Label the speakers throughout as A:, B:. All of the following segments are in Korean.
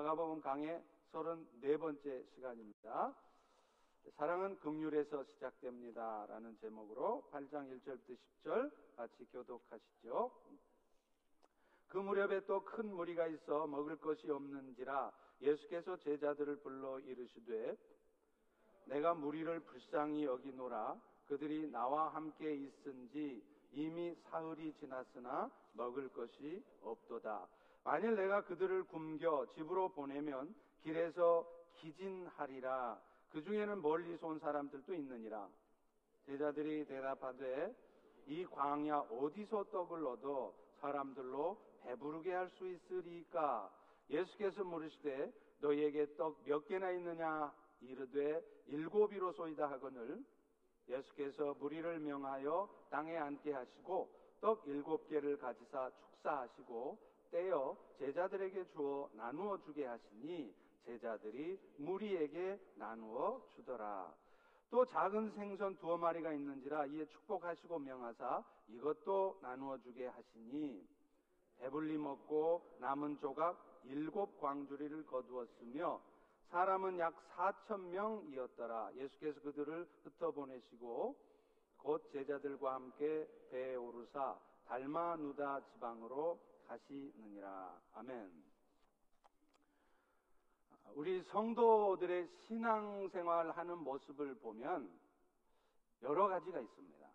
A: 마가복음 강의 34번째 시간입니다. 사랑은 극률에서 시작됩니다. 라는 제목으로 8장 1절부터 10절 같이 교독하시죠. 그 무렵에 또 큰 무리가 있어 먹을 것이 없는지라 예수께서 제자들을 불러 이르시되 내가 무리를 불쌍히 여기노라 그들이 나와 함께 있은지 이미 사흘이 지났으나 먹을 것이 없도다. 만일 내가 그들을 굶겨 집으로 보내면 길에서 기진하리라. 그 중에는 멀리서 온 사람들도 있느니라. 제자들이 대답하되 이 광야 어디서 떡을 얻어 사람들로 배부르게 할 수 있으리까? 예수께서 물으시되 너희에게 떡 몇 개나 있느냐? 이르되 일곱이로소이다 하거늘 예수께서 무리를 명하여 땅에 앉게 하시고 떡 일곱 개를 가지사 축사하시고 떼어 제자들에게 주어 나누어 주게 하시니 제자들이 무리에게 나누어 주더라. 또 작은 생선 두어 마리가 있는지라 이에 축복하시고 명하사 이것도 나누어 주게 하시니 배불리 먹고 남은 조각 일곱 광주리를 거두었으며 사람은 약 4천 명이었더라. 예수께서 그들을 흩어 보내시고 곧 제자들과 함께 배에 오르사 달마누다 지방으로 가시느니라. 아멘. 우리 성도들의 신앙생활 하는 모습을 보면 여러 가지가 있습니다.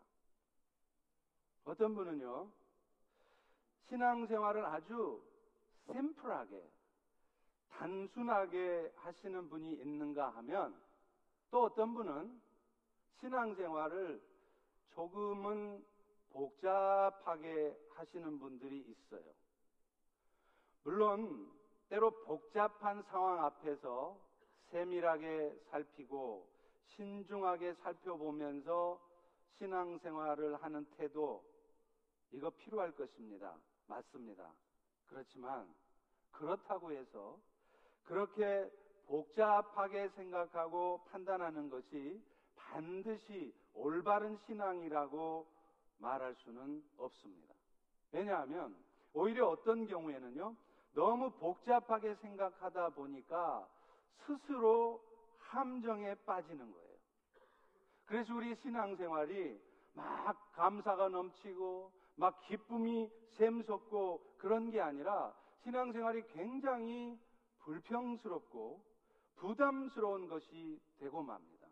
A: 어떤 분은요, 신앙생활을 아주 심플하게, 단순하게 하시는 분이 있는가 하면 또 어떤 분은 신앙생활을 조금은 복잡하게 하시는 분들이 있어요. 물론 때로 복잡한 상황 앞에서 세밀하게 살피고 신중하게 살펴보면서 신앙생활을 하는 태도 이거 필요할 것입니다. 맞습니다. 그렇지만 그렇다고 해서 그렇게 복잡하게 생각하고 판단하는 것이 반드시 올바른 신앙이라고 말할 수는 없습니다. 왜냐하면 오히려 어떤 경우에는요, 너무 복잡하게 생각하다 보니까 스스로 함정에 빠지는 거예요. 그래서 우리 신앙생활이 막 감사가 넘치고 막 기쁨이 샘솟고 그런 게 아니라 신앙생활이 굉장히 불평스럽고 부담스러운 것이 되고 맙니다.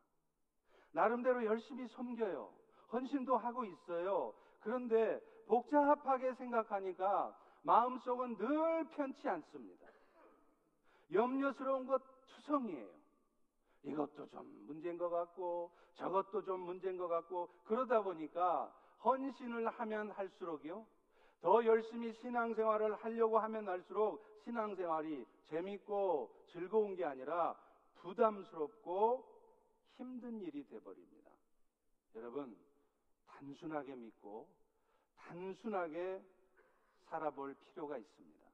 A: 나름대로 열심히 섬겨요. 헌신도 하고 있어요. 그런데 복잡하게 생각하니까 마음속은 늘 편치 않습니다. 염려스러운 것 투성이에요. 이것도 좀 문제인 것 같고 저것도 좀 문제인 것 같고 그러다 보니까 헌신을 하면 할수록요 더 열심히 신앙생활을 하려고 하면 할수록 신앙생활이 재밌고 즐거운 게 아니라 부담스럽고 힘든 일이 돼버립니다. 여러분 단순하게 믿고 단순하게 살아볼 필요가 있습니다.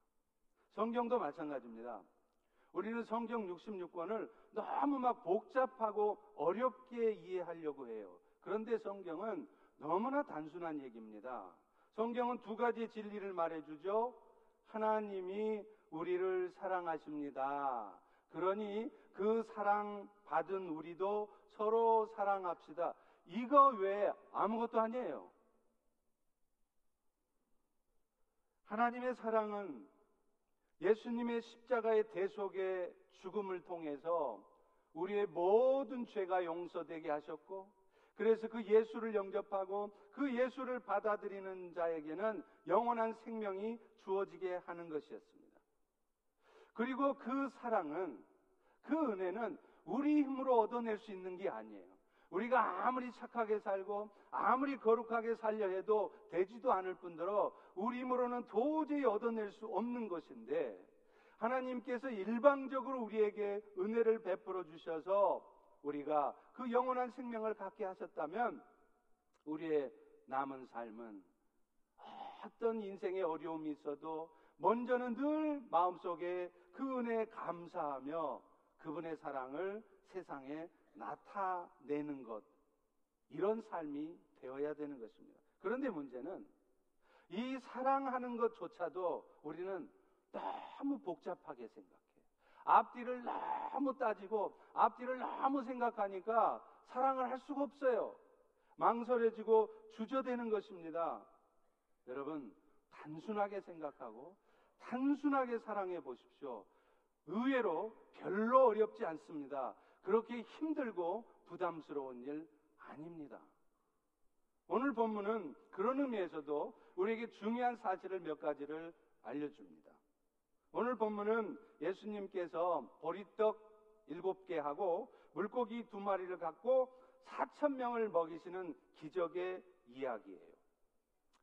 A: 성경도 마찬가지입니다. 우리는 성경 66권을 너무 막 복잡하고 어렵게 이해하려고 해요. 그런데 성경은 너무나 단순한 얘기입니다. 성경은 두 가지 진리를 말해주죠. 하나님이 우리를 사랑하십니다. 그러니 그 사랑 받은 우리도 서로 사랑합시다. 이거 외에 아무것도 아니에요. 하나님의 사랑은 예수님의 십자가의 대속의 죽음을 통해서 우리의 모든 죄가 용서되게 하셨고, 그래서 그 예수를 영접하고 그 예수를 받아들이는 자에게는 영원한 생명이 주어지게 하는 것이었습니다. 그리고 그 사랑은, 그 은혜는 우리 힘으로 얻어낼 수 있는 게 아니에요. 우리가 아무리 착하게 살고 아무리 거룩하게 살려 해도 되지도 않을 뿐더러 우리 힘으로는 도저히 얻어낼 수 없는 것인데 하나님께서 일방적으로 우리에게 은혜를 베풀어 주셔서 우리가 그 영원한 생명을 갖게 하셨다면 우리의 남은 삶은 어떤 인생의 어려움이 있어도 먼저는 늘 마음속에 그 은혜에 감사하며 그분의 사랑을 세상에 나타내는 것, 이런 삶이 되어야 되는 것입니다. 그런데 문제는 이 사랑하는 것조차도 우리는 너무 복잡하게 생각해요. 앞뒤를 너무 따지고 앞뒤를 너무 생각하니까 사랑을 할 수가 없어요. 망설여지고 주저되는 것입니다. 여러분, 단순하게 생각하고 단순하게 사랑해 보십시오. 의외로 별로 어렵지 않습니다. 그렇게 힘들고 부담스러운 일 아닙니다. 오늘 본문은 그런 의미에서도 우리에게 중요한 사실을 몇 가지를 알려줍니다. 오늘 본문은 예수님께서 보리떡 일곱 개 하고 물고기 두 마리를 갖고 4천 명을 먹이시는 기적의 이야기예요.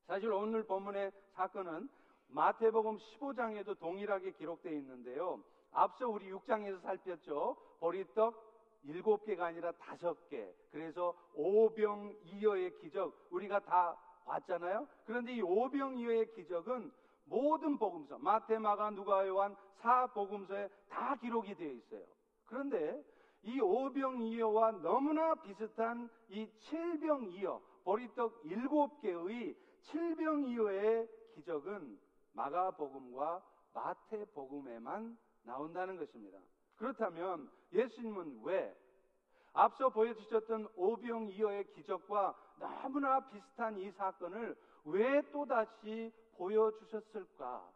A: 사실 오늘 본문의 사건은 마태복음 15장에도 동일하게 기록되어 있는데요. 앞서 우리 6장에서 살폈죠. 보리떡 일곱 개가 아니라 다섯 개. 그래서 오병이어의 기적 우리가 다 봤잖아요. 그런데 이 오병이어의 기적은 모든 복음서 마태, 마가, 누가, 요한 사 복음서에 다 기록이 되어 있어요. 그런데 이 오병이어와 너무나 비슷한 이 칠병이어 보리떡 일곱 개의 칠병이어의 기적은 마가복음과 마태복음에만 나온다는 것입니다. 그렇다면 예수님은 왜 앞서 보여주셨던 오병 이어의 기적과 너무나 비슷한 이 사건을 왜 또다시 보여주셨을까?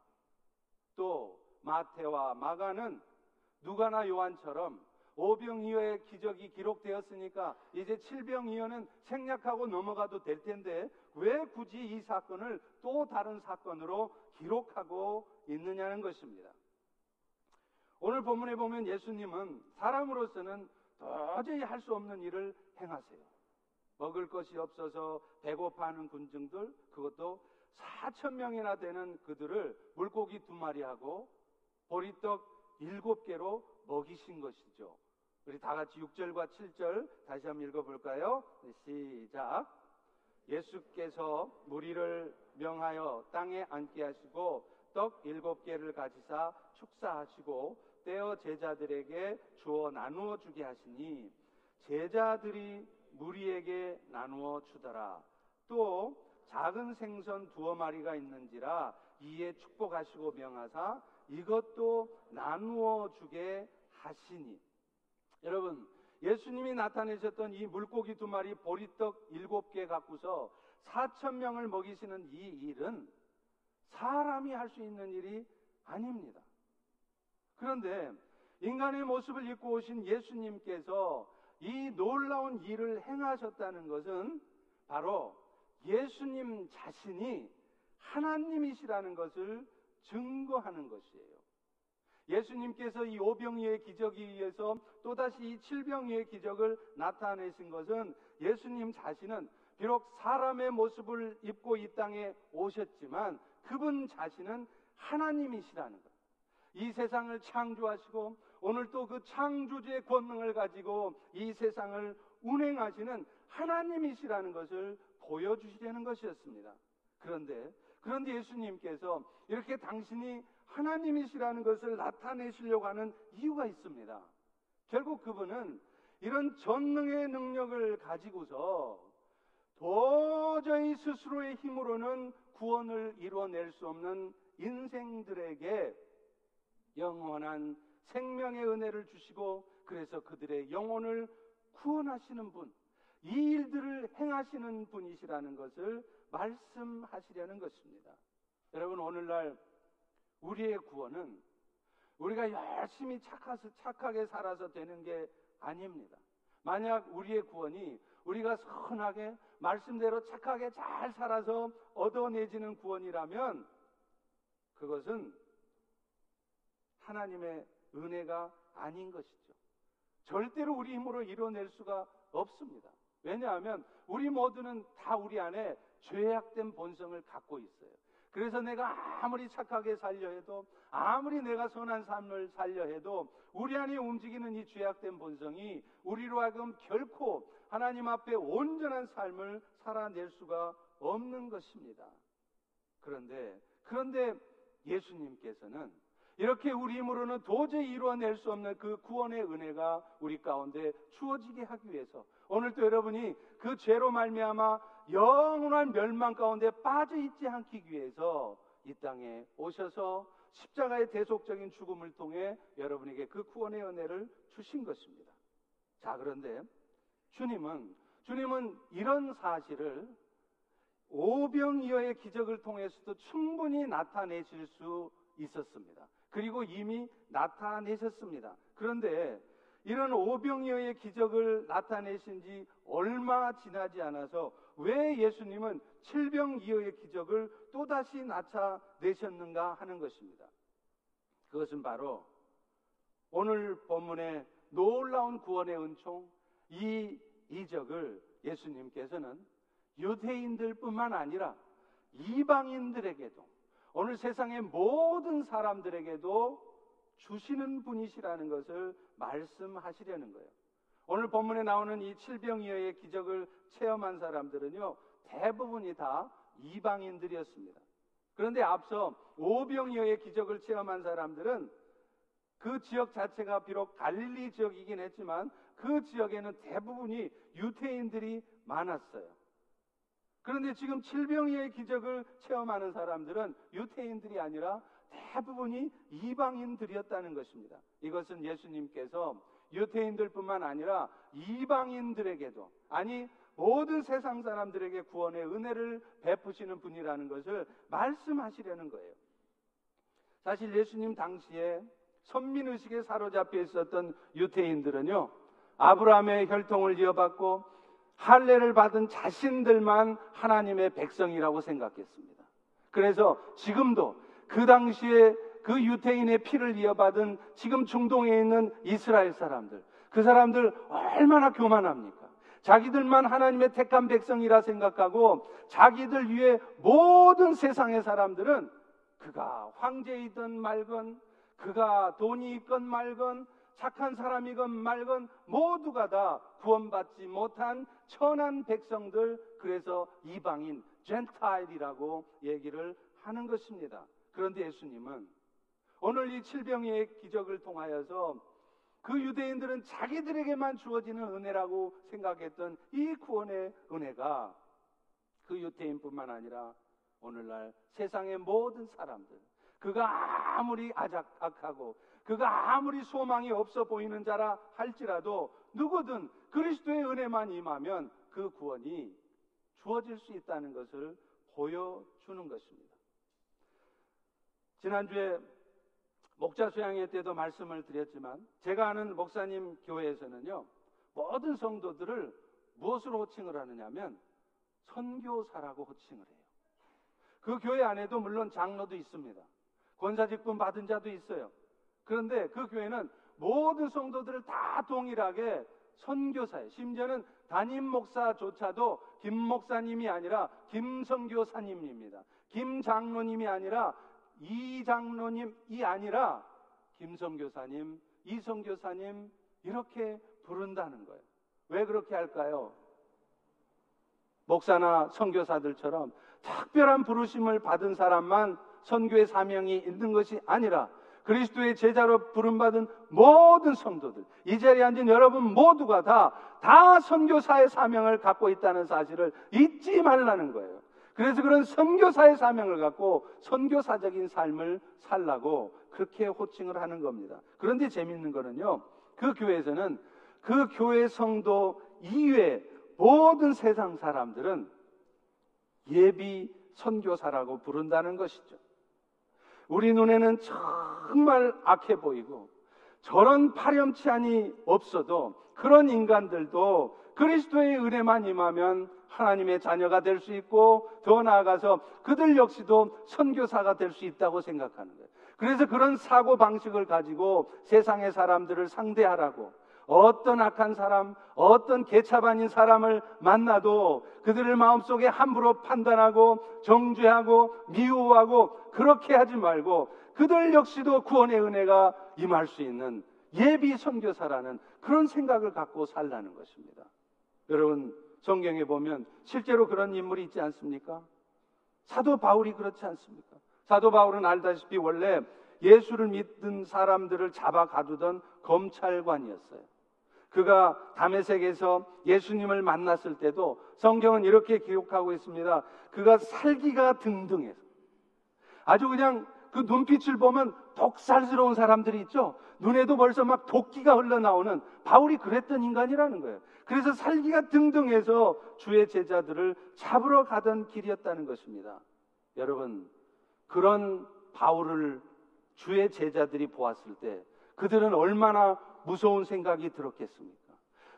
A: 또 마태와 마가는 누가나 요한처럼 오병이어의 기적이 기록되었으니까 이제 칠병이어는 생략하고 넘어가도 될 텐데 왜 굳이 이 사건을 또 다른 사건으로 기록하고 있느냐는 것입니다. 오늘 본문에 보면 예수님은 사람으로서는 도저히 할 수 없는 일을 행하세요. 먹을 것이 없어서 배고파하는 군중들, 그것도 4천 명이나 되는 그들을 물고기 두 마리하고 보리떡 일곱 개로 먹이신 것이죠. 우리 다 같이 6절과 7절 다시 한번 읽어볼까요? 네, 시작. 예수께서 무리를 명하여 땅에 앉게 하시고 떡 일곱 개를 가지사 축사하시고 떼어 제자들에게 주어 나누어 주게 하시니 제자들이 무리에게 나누어 주더라. 또 작은 생선 두어 마리가 있는지라 이에 축복하시고 명하사 이것도 나누어 주게 하시니 여러분 예수님이 나타내셨던 이 물고기 두 마리 보리떡 일곱 개 갖고서 사천 명을 먹이시는 이 일은 사람이 할 수 있는 일이 아닙니다. 그런데 인간의 모습을 입고 오신 예수님께서 이 놀라운 일을 행하셨다는 것은 바로 예수님 자신이 하나님이시라는 것을 증거하는 것이에요. 예수님께서 이 오병이의 기적에 의해서 또다시 이 칠병이의 기적을 나타내신 것은 예수님 자신은 비록 사람의 모습을 입고 이 땅에 오셨지만 그분 자신은 하나님이시라는 것. 이 세상을 창조하시고 오늘 또 그 창조주의 권능을 가지고 이 세상을 운행하시는 하나님이시라는 것을 보여주시려는 것이었습니다. 그런데, 그런데 예수님께서 이렇게 당신이 하나님이시라는 것을 나타내시려고 하는 이유가 있습니다. 결국 그분은 이런 전능의 능력을 가지고서 도저히 스스로의 힘으로는 구원을 이루어낼 수 없는 인생들에게 영원한 생명의 은혜를 주시고 그래서 그들의 영혼을 구원하시는 분, 이 일들을 행하시는 분이시라는 것을 말씀하시려는 것입니다. 여러분, 오늘날 우리의 구원은 우리가 열심히 착하서, 착하게 살아서 되는 게 아닙니다. 만약 우리의 구원이 우리가 선하게 말씀대로 착하게 잘 살아서 얻어내지는 구원이라면 그것은 하나님의 은혜가 아닌 것이죠. 절대로 우리 힘으로 이뤄낼 수가 없습니다. 왜냐하면 우리 모두는 다 우리 안에 죄악된 본성을 갖고 있어요. 그래서 내가 아무리 착하게 살려 해도 아무리 내가 선한 삶을 살려 해도 우리 안에 움직이는 이 죄악된 본성이 우리로 하여금 결코 하나님 앞에 온전한 삶을 살아낼 수가 없는 것입니다. 그런데 그런데 예수님께서는 이렇게 우리 힘으로는 도저히 이루어낼 수 없는 그 구원의 은혜가 우리 가운데 주어지게 하기 위해서 오늘도 여러분이 그 죄로 말미암아 영원한 멸망 가운데 빠져 있지 않기 위해서 이 땅에 오셔서 십자가의 대속적인 죽음을 통해 여러분에게 그 구원의 은혜를 주신 것입니다. 자, 그런데 주님은 주님은 이런 사실을 오병이어의 기적을 통해서도 충분히 나타내실 수 있었습니다. 그리고 이미 나타내셨습니다. 그런데 이런 오병이어의 기적을 나타내신 지 얼마 지나지 않아서 왜 예수님은 칠병이어의 기적을 또다시 나타내셨는가 하는 것입니다. 그것은 바로 오늘 본문의 놀라운 구원의 은총 이 이적을 예수님께서는 유대인들뿐만 아니라 이방인들에게도 오늘 세상의 모든 사람들에게도 주시는 분이시라는 것을 말씀하시려는 거예요. 오늘 본문에 나오는 이 칠병이어의 기적을 체험한 사람들은요, 대부분이 다 이방인들이었습니다. 그런데 앞서 오병이어의 기적을 체험한 사람들은 그 지역 자체가 비록 갈릴리 지역이긴 했지만 그 지역에는 대부분이 유태인들이 많았어요. 그런데 지금 칠병이의 기적을 체험하는 사람들은 유태인들이 아니라 대부분이 이방인들이었다는 것입니다. 이것은 예수님께서 유태인들뿐만 아니라 이방인들에게도 아니 모든 세상 사람들에게 구원의 은혜를 베푸시는 분이라는 것을 말씀하시려는 거예요. 사실 예수님 당시에 선민의식에 사로잡혀 있었던 유태인들은요, 아브라함의 혈통을 이어받고 할례를 받은 자신들만 하나님의 백성이라고 생각했습니다. 그래서 지금도 그 당시에 그 유태인의 피를 이어받은 지금 중동에 있는 이스라엘 사람들, 그 사람들 얼마나 교만합니까? 자기들만 하나님의 택한 백성이라 생각하고 자기들 위에 모든 세상의 사람들은 그가 황제이든 말건 그가 돈이 있건 말건 착한 사람이건 말건 모두가 다 구원받지 못한 천한 백성들 그래서 이방인 젠타일이라고 얘기를 하는 것입니다. 그런데 예수님은 오늘 이 칠병의 기적을 통하여서 그 유대인들은 자기들에게만 주어지는 은혜라고 생각했던 이 구원의 은혜가 그 유대인뿐만 아니라 오늘날 세상의 모든 사람들 그가 아무리 악하고 그가 아무리 소망이 없어 보이는 자라 할지라도 누구든 그리스도의 은혜만 임하면 그 구원이 주어질 수 있다는 것을 보여주는 것입니다. 지난주에 목자 수양회 때도 말씀을 드렸지만 제가 아는 목사님 교회에서는요 모든 성도들을 무엇으로 호칭을 하느냐면 선교사라고 호칭을 해요. 그 교회 안에도 물론 장로도 있습니다. 권사직분 받은 자도 있어요. 그런데 그 교회는 모든 성도들을 다 동일하게 선교사예요. 심지어는 담임 목사조차도 김 목사님이 아니라 김 선교사님입니다. 김 장로님이 아니라 이 장로님이 아니라 김 선교사님, 이 선교사님 이렇게 부른다는 거예요. 왜 그렇게 할까요? 목사나 선교사들처럼 특별한 부르심을 받은 사람만 선교의 사명이 있는 것이 아니라 그리스도의 제자로 부름받은 모든 성도들, 이 자리에 앉은 여러분 모두가 다, 다 선교사의 사명을 갖고 있다는 사실을 잊지 말라는 거예요. 그래서 그런 선교사의 사명을 갖고 선교사적인 삶을 살라고 그렇게 호칭을 하는 겁니다. 그런데 재밌는 거는요, 그 교회에서는 그 교회 성도 이외 모든 세상 사람들은 예비 선교사라고 부른다는 것이죠. 우리 눈에는 정말 악해 보이고 저런 파렴치한이 없어도 그런 인간들도 그리스도의 은혜만 임하면 하나님의 자녀가 될 수 있고 더 나아가서 그들 역시도 선교사가 될 수 있다고 생각하는 거예요. 그래서 그런 사고 방식을 가지고 세상의 사람들을 상대하라고 어떤 악한 사람, 어떤 개차반인 사람을 만나도 그들의 마음속에 함부로 판단하고 정죄하고 미워하고 그렇게 하지 말고 그들 역시도 구원의 은혜가 임할 수 있는 예비 선교사라는 그런 생각을 갖고 살라는 것입니다. 여러분 성경에 보면 실제로 그런 인물이 있지 않습니까? 사도 바울이 그렇지 않습니까? 사도 바울은 알다시피 원래 예수를 믿는 사람들을 잡아 가두던 검찰관이었어요. 그가 담에색에서 예수님을 만났을 때도 성경은 이렇게 기록하고 있습니다. 그가 살기가 등등해서 아주 그냥 그 눈빛을 보면 독살스러운 사람들이 있죠. 눈에도 벌써 막 도끼가 흘러나오는 바울이 그랬던 인간이라는 거예요. 그래서 살기가 등등해서 주의 제자들을 잡으러 가던 길이었다는 것입니다. 여러분, 그런 바울을 주의 제자들이 보았을 때 그들은 얼마나 무서운 생각이 들었겠습니까?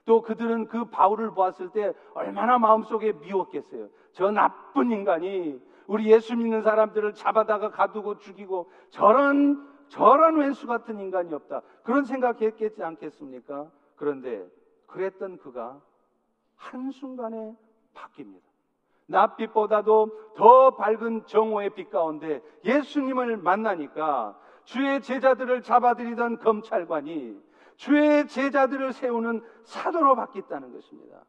A: 또 그들은 그 바울을 보았을 때 얼마나 마음속에 미웠겠어요. 저 나쁜 인간이 우리 예수 믿는 사람들을 잡아다가 가두고 죽이고 저런 저런 왼수 같은 인간이 없다. 그런 생각했겠지 않겠습니까? 그런데 그랬던 그가 한순간에 바뀝니다. 낯빛보다도 더 밝은 정오의 빛 가운데 예수님을 만나니까 주의 제자들을 잡아들이던 검찰관이 주의 제자들을 세우는 사도로 바뀌었다는 것입니다.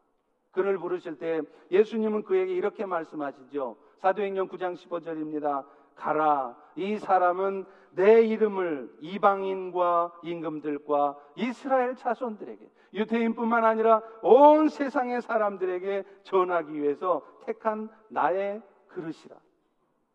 A: 그를 부르실 때 예수님은 그에게 이렇게 말씀하시죠. 사도행전 9장 15절입니다. 가라. 이 사람은 내 이름을 이방인과 임금들과 이스라엘 자손들에게 유태인뿐만 아니라 온 세상의 사람들에게 전하기 위해서 택한 나의 그릇이라.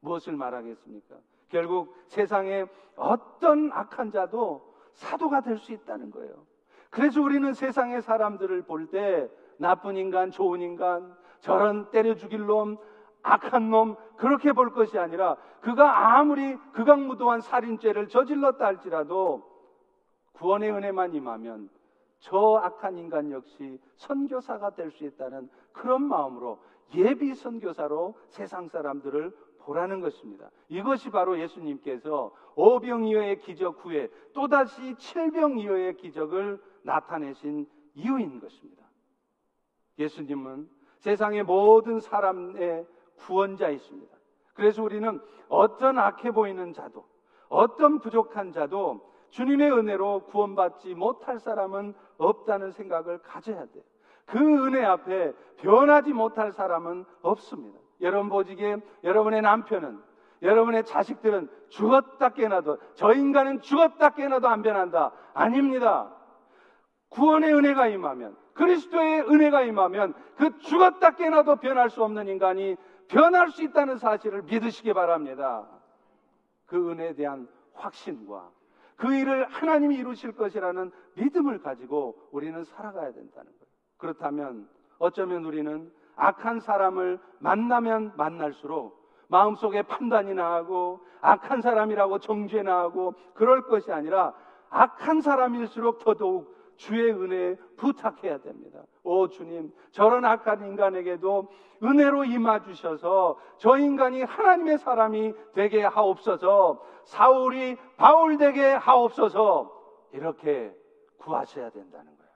A: 무엇을 말하겠습니까? 결국 세상에 어떤 악한 자도 사도가 될 수 있다는 거예요. 그래서 우리는 세상의 사람들을 볼 때 나쁜 인간, 좋은 인간, 저런 때려 죽일 놈, 악한 놈, 그렇게 볼 것이 아니라 그가 아무리 극악무도한 살인죄를 저질렀다 할지라도 구원의 은혜만 임하면 저 악한 인간 역시 선교사가 될 수 있다는 그런 마음으로 예비 선교사로 세상 사람들을 보라는 것입니다. 이것이 바로 예수님께서 오병이어의 기적 후에 또다시 칠병이어의 기적을 나타내신 이유인 것입니다. 예수님은 세상의 모든 사람의 구원자이십니다. 그래서 우리는 어떤 악해 보이는 자도, 어떤 부족한 자도 주님의 은혜로 구원받지 못할 사람은 없다는 생각을 가져야 돼요. 그 은혜 앞에 변하지 못할 사람은 없습니다. 여러분 보시기에 여러분의 남편은 여러분의 자식들은 죽었다 깨나도 저 인간은 죽었다 깨나도 안 변한다. 아닙니다. 구원의 은혜가 임하면 그리스도의 은혜가 임하면 그 죽었다 깨나도 변할 수 없는 인간이 변할 수 있다는 사실을 믿으시기 바랍니다. 그 은혜에 대한 확신과 그 일을 하나님이 이루실 것이라는 믿음을 가지고 우리는 살아가야 된다는 거예요. 그렇다면 어쩌면 우리는 악한 사람을 만나면 만날수록 마음속에 판단이 나 하고 악한 사람이라고 정죄 나 하고 그럴 것이 아니라 악한 사람일수록 더더욱 주의 은혜에 부탁해야 됩니다. 오 주님, 저런 악한 인간에게도 은혜로 임하 주셔서 저 인간이 하나님의 사람이 되게 하옵소서. 사울이 바울 되게 하옵소서. 이렇게 구하셔야 된다는 거예요.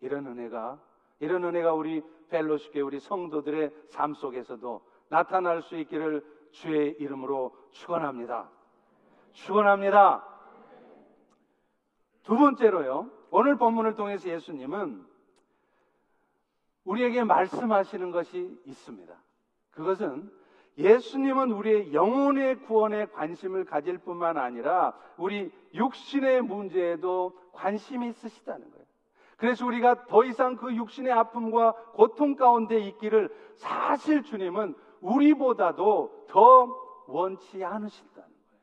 A: 이런 은혜가 이런 은혜가 우리 펠로쉽계 우리 성도들의 삶 속에서도 나타날 수 있기를 주의 이름으로 축원합니다. 축원합니다. 두 번째로요. 오늘 본문을 통해서 예수님은 우리에게 말씀하시는 것이 있습니다. 그것은 예수님은 우리의 영혼의 구원에 관심을 가질 뿐만 아니라 우리 육신의 문제에도 관심이 있으시다는 거예요. 그래서 우리가 더 이상 그 육신의 아픔과 고통 가운데 있기를 사실 주님은 우리보다도 더 원치 않으신다는 거예요.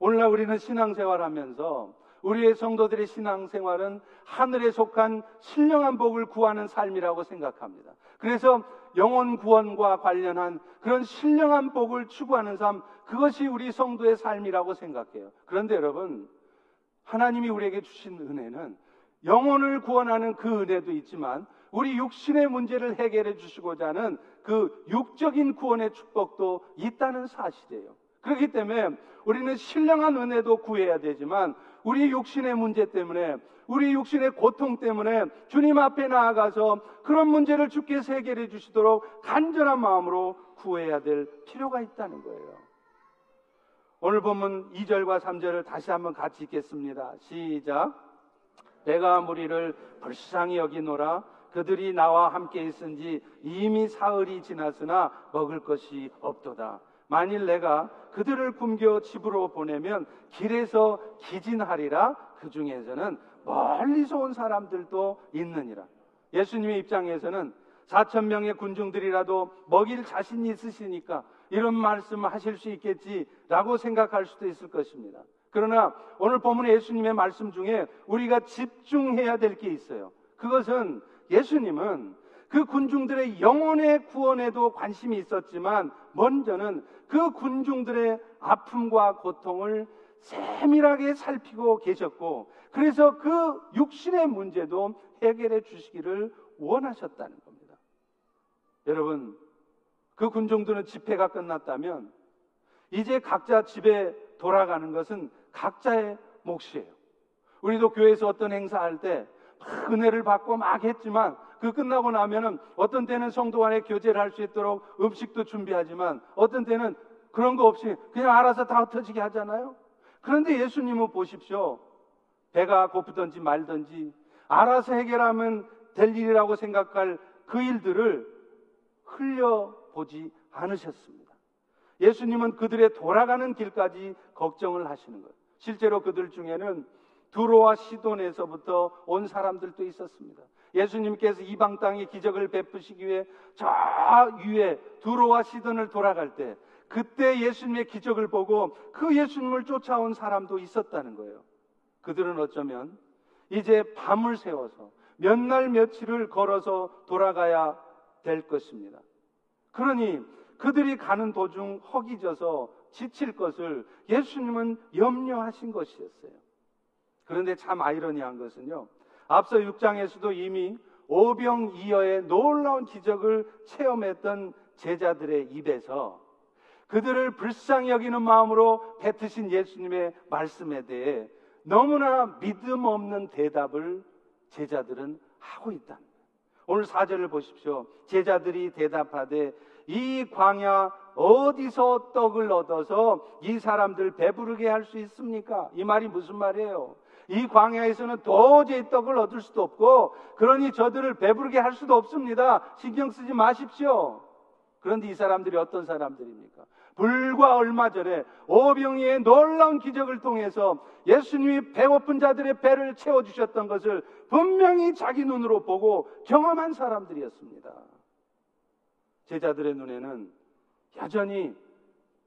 A: 오늘날 우리는 신앙생활 하면서 우리의 성도들의 신앙생활은 하늘에 속한 신령한 복을 구하는 삶이라고 생각합니다. 그래서 영혼 구원과 관련한 그런 신령한 복을 추구하는 삶, 그것이 우리 성도의 삶이라고 생각해요. 그런데 여러분, 하나님이 우리에게 주신 은혜는 영혼을 구원하는 그 은혜도 있지만 우리 육신의 문제를 해결해 주시고자 하는 그 육적인 구원의 축복도 있다는 사실이에요. 그렇기 때문에 우리는 신령한 은혜도 구해야 되지만 우리 육신의 문제 때문에 우리 육신의 고통 때문에 주님 앞에 나아가서 그런 문제를 주께서 해결해 주시도록 간절한 마음으로 구해야 될 필요가 있다는 거예요. 오늘 보면 2절과 3절을 다시 한번 같이 읽겠습니다. 시작. 내가 무리를 불쌍히 여기노라 그들이 나와 함께 있은지 이미 사흘이 지났으나 먹을 것이 없도다. 만일 내가 그들을 굶겨 집으로 보내면 길에서 기진하리라 그 중에서는 멀리서 온 사람들도 있느니라. 예수님의 입장에서는 4천 명의 군중들이라도 먹일 자신이 있으시니까 이런 말씀을 하실 수 있겠지라고 생각할 수도 있을 것입니다. 그러나 오늘 본문의 예수님의 말씀 중에 우리가 집중해야 될 게 있어요. 그것은 예수님은 그 군중들의 영혼의 구원에도 관심이 있었지만 먼저는 그 군중들의 아픔과 고통을 세밀하게 살피고 계셨고 그래서 그 육신의 문제도 해결해 주시기를 원하셨다는 겁니다. 여러분, 그 군중들은 집회가 끝났다면 이제 각자 집에 돌아가는 것은 각자의 몫이에요. 우리도 교회에서 어떤 행사할 때 은혜를 받고 막 했지만 그 끝나고 나면은 어떤 때는 성도 간에 교제를 할 수 있도록 음식도 준비하지만 어떤 때는 그런 거 없이 그냥 알아서 다 흩어지게 하잖아요. 그런데 예수님은 보십시오. 배가 고프든지 말든지 알아서 해결하면 될 일이라고 생각할 그 일들을 흘려보지 않으셨습니다. 예수님은 그들의 돌아가는 길까지 걱정을 하시는 거예요. 실제로 그들 중에는 두로와 시돈에서부터 온 사람들도 있었습니다. 예수님께서 이방 땅에 기적을 베푸시기 위해 저 위에 두로와 시돈을 돌아갈 때 그때 예수님의 기적을 보고 그 예수님을 쫓아온 사람도 있었다는 거예요. 그들은 어쩌면 이제 밤을 새워서 몇 날 며칠을 걸어서 돌아가야 될 것입니다. 그러니 그들이 가는 도중 허기져서 지칠 것을 예수님은 염려하신 것이었어요. 그런데 참 아이러니한 것은요. 앞서 6장에서도 이미 오병이어의 놀라운 기적을 체험했던 제자들의 입에서 그들을 불쌍히 여기는 마음으로 뱉으신 예수님의 말씀에 대해 너무나 믿음 없는 대답을 제자들은 하고 있다. 오늘 사절을 보십시오. 제자들이 대답하되 이 광야 어디서 떡을 얻어서 이 사람들 배부르게 할 수 있습니까? 이 말이 무슨 말이에요? 이 광야에서는 도저히 떡을 얻을 수도 없고 그러니 저들을 배부르게 할 수도 없습니다. 신경 쓰지 마십시오. 그런데 이 사람들이 어떤 사람들입니까? 불과 얼마 전에 오병이의 놀라운 기적을 통해서 예수님이 배고픈 자들의 배를 채워주셨던 것을 분명히 자기 눈으로 보고 경험한 사람들이었습니다. 제자들의 눈에는 여전히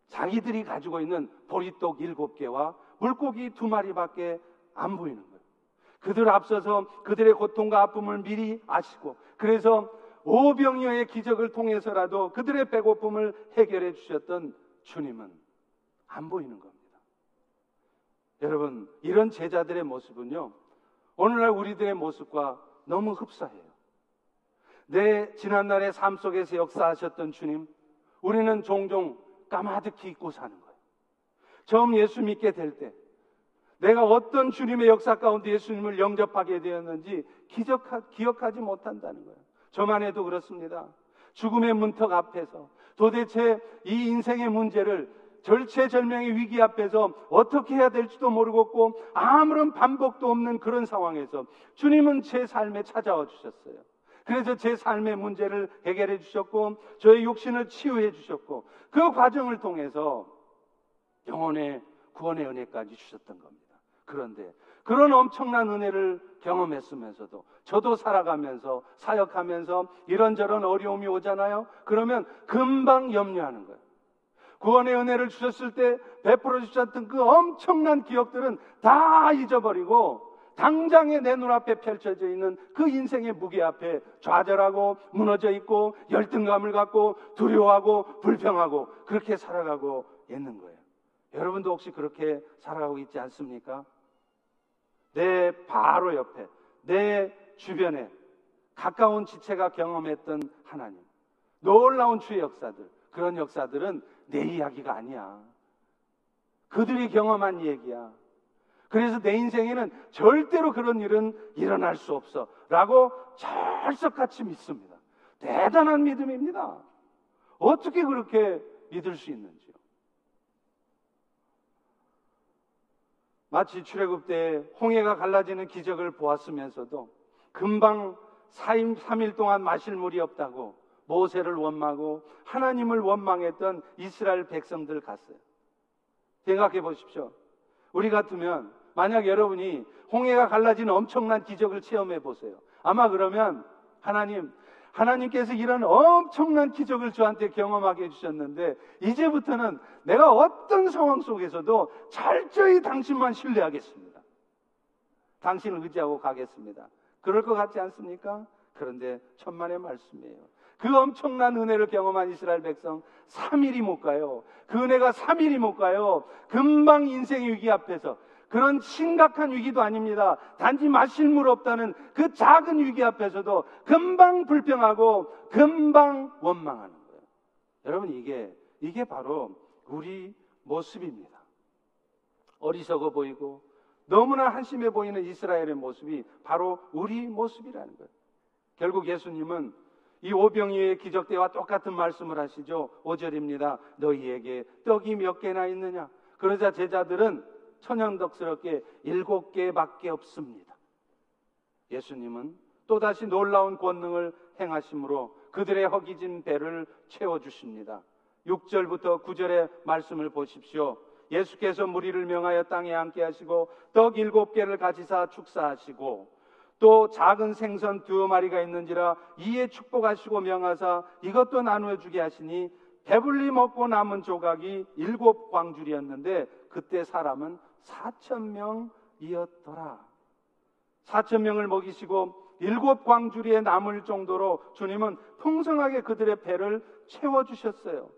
A: 자기들이 가지고 있는 보리떡 일곱 개와 물고기 두 마리밖에 안 보이는 거예요. 그들 앞서서 그들의 고통과 아픔을 미리 아시고 그래서 오병이어의 기적을 통해서라도 그들의 배고픔을 해결해 주셨던 주님은 안 보이는 겁니다. 여러분, 이런 제자들의 모습은요, 오늘날 우리들의 모습과 너무 흡사해요. 내 지난날의 삶 속에서 역사하셨던 주님, 우리는 종종 까마득히 잊고 사는 거예요. 처음 예수 믿게 될 때, 내가 어떤 주님의 역사 가운데 예수님을 영접하게 되었는지 기적하, 기억하지 못한다는 거예요. 저만 해도 그렇습니다. 죽음의 문턱 앞에서 도대체 이 인생의 문제를 절체절명의 위기 앞에서 어떻게 해야 될지도 모르겠고 아무런 반복도 없는 그런 상황에서 주님은 제 삶에 찾아와 주셨어요. 그래서 제 삶의 문제를 해결해 주셨고 저의 욕심을 치유해 주셨고 그 과정을 통해서 영혼의 구원의 은혜까지 주셨던 겁니다. 그런데 그런 엄청난 은혜를 경험했으면서도 저도 살아가면서 사역하면서 이런저런 어려움이 오잖아요. 그러면 금방 염려하는 거예요. 구원의 은혜를 주셨을 때 베풀어 주셨던 그 엄청난 기억들은 다 잊어버리고 당장에 내 눈앞에 펼쳐져 있는 그 인생의 무게 앞에 좌절하고 무너져 있고 열등감을 갖고 두려워하고 불평하고 그렇게 살아가고 있는 거예요. 여러분도 혹시 그렇게 살아가고 있지 않습니까? 내 바로 옆에, 내 주변에 가까운 지체가 경험했던 하나님. 놀라운 주의 역사들. 그런 역사들은 내 이야기가 아니야. 그들이 경험한 얘기야. 그래서 내 인생에는 절대로 그런 일은 일어날 수 없어. 라고 철석같이 믿습니다. 대단한 믿음입니다. 어떻게 그렇게 믿을 수 있는지. 마치 출애굽 때 홍해가 갈라지는 기적을 보았으면서도 금방 4일, 3일 동안 마실 물이 없다고 모세를 원망하고 하나님을 원망했던 이스라엘 백성들 갔어요. 생각해 보십시오. 우리 같으면 만약 여러분이 홍해가 갈라지는 엄청난 기적을 체험해 보세요. 아마 그러면 하나님 하나님께서 이런 엄청난 기적을 저한테 경험하게 해주셨는데, 이제부터는 내가 어떤 상황 속에서도 철저히 당신만 신뢰하겠습니다. 당신을 의지하고 가겠습니다. 그럴 것 같지 않습니까? 그런데 천만의 말씀이에요. 그 엄청난 은혜를 경험한 이스라엘 백성 3일이 못 가요. 그 은혜가 3일이 못 가요. 금방 인생의 위기 앞에서 그런 심각한 위기도 아닙니다. 단지 마실 물 없다는 그 작은 위기 앞에서도 금방 불평하고 금방 원망하는 거예요. 여러분 이게 이게 바로 우리 모습입니다. 어리석어 보이고 너무나 한심해 보이는 이스라엘의 모습이 바로 우리 모습이라는 거예요. 결국 예수님은 이 오병이의 기적 때와 똑같은 말씀을 하시죠. 5절입니다. 너희에게 떡이 몇 개나 있느냐? 그러자 제자들은 천연덕스럽게 일곱 개밖에 없습니다. 예수님은 또다시 놀라운 권능을 행하심으로 그들의 허기진 배를 채워주십니다. 6절부터 9절의 말씀을 보십시오. 예수께서 무리를 명하여 땅에 앉게 하시고 떡 일곱 개를 가지사 축사하시고 또 작은 생선 두 마리가 있는지라 이에 축복하시고 명하사 이것도 나누어 주게 하시니 배불리 먹고 남은 조각이 일곱 광줄이었는데 그때 사람은 사천 명이었더라. 사천 명을 먹이시고 일곱 광주리에 남을 정도로 주님은 풍성하게 그들의 배를 채워 주셨어요.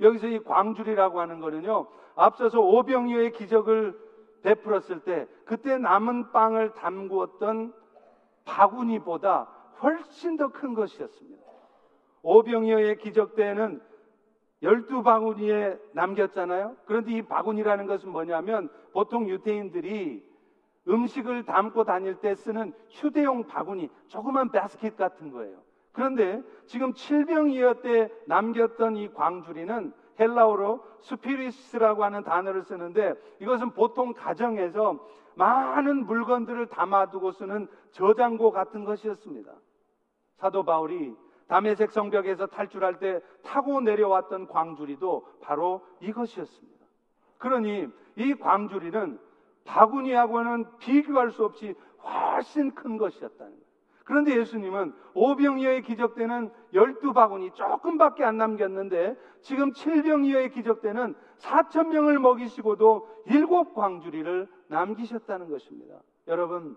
A: 여기서 이 광주리라고 하는 거는요, 앞서서 오병이어의 기적을 베풀었을 때 그때 남은 빵을 담구었던 바구니보다 훨씬 더 큰 것이었습니다. 오병이어의 기적 때에는 열두 바구니에 남겼잖아요. 그런데 이 바구니라는 것은 뭐냐면 보통 유태인들이 음식을 담고 다닐 때 쓰는 휴대용 바구니, 조그만 바스켓 같은 거예요. 그런데 지금 칠병이어 때 남겼던 이 광주리는 헬라어로 스피리스라고 하는 단어를 쓰는데 이것은 보통 가정에서 많은 물건들을 담아두고 쓰는 저장고 같은 것이었습니다. 사도 바울이 담에색 성벽에서 탈출할 때 타고 내려왔던 광주리도 바로 이것이었습니다. 그러니 이 광주리는 바구니하고는 비교할 수 없이 훨씬 큰 것이었다는 거예요. 그런데 예수님은 오병이어의 기적 때는 열두 바구니 조금밖에 안 남겼는데 지금 칠병이어의 기적 때는 사천 명을 먹이시고도 일곱 광주리를 남기셨다는 것입니다. 여러분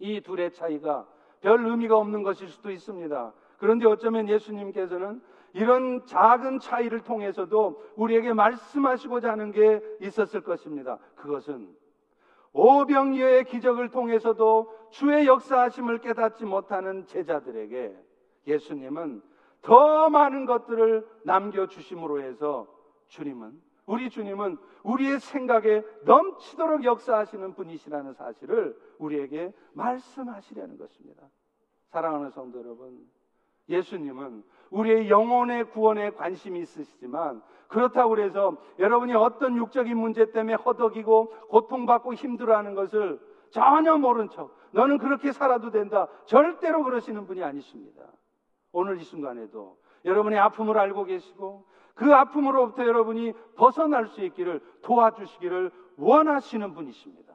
A: 이 둘의 차이가 별 의미가 없는 것일 수도 있습니다. 그런데 어쩌면 예수님께서는 이런 작은 차이를 통해서도 우리에게 말씀하시고자 하는 게 있었을 것입니다. 그것은 오병이어의 기적을 통해서도 주의 역사하심을 깨닫지 못하는 제자들에게 예수님은 더 많은 것들을 남겨주심으로 해서 주님은, 우리 주님은 우리의 생각에 넘치도록 역사하시는 분이시라는 사실을 우리에게 말씀하시려는 것입니다. 사랑하는 성도 여러분, 예수님은 우리의 영혼의 구원에 관심이 있으시지만 그렇다고 해서 여러분이 어떤 육적인 문제 때문에 허덕이고 고통받고 힘들어하는 것을 전혀 모른 척 너는 그렇게 살아도 된다. 절대로 그러시는 분이 아니십니다. 오늘 이 순간에도 여러분의 아픔을 알고 계시고 그 아픔으로부터 여러분이 벗어날 수 있기를 도와주시기를 원하시는 분이십니다.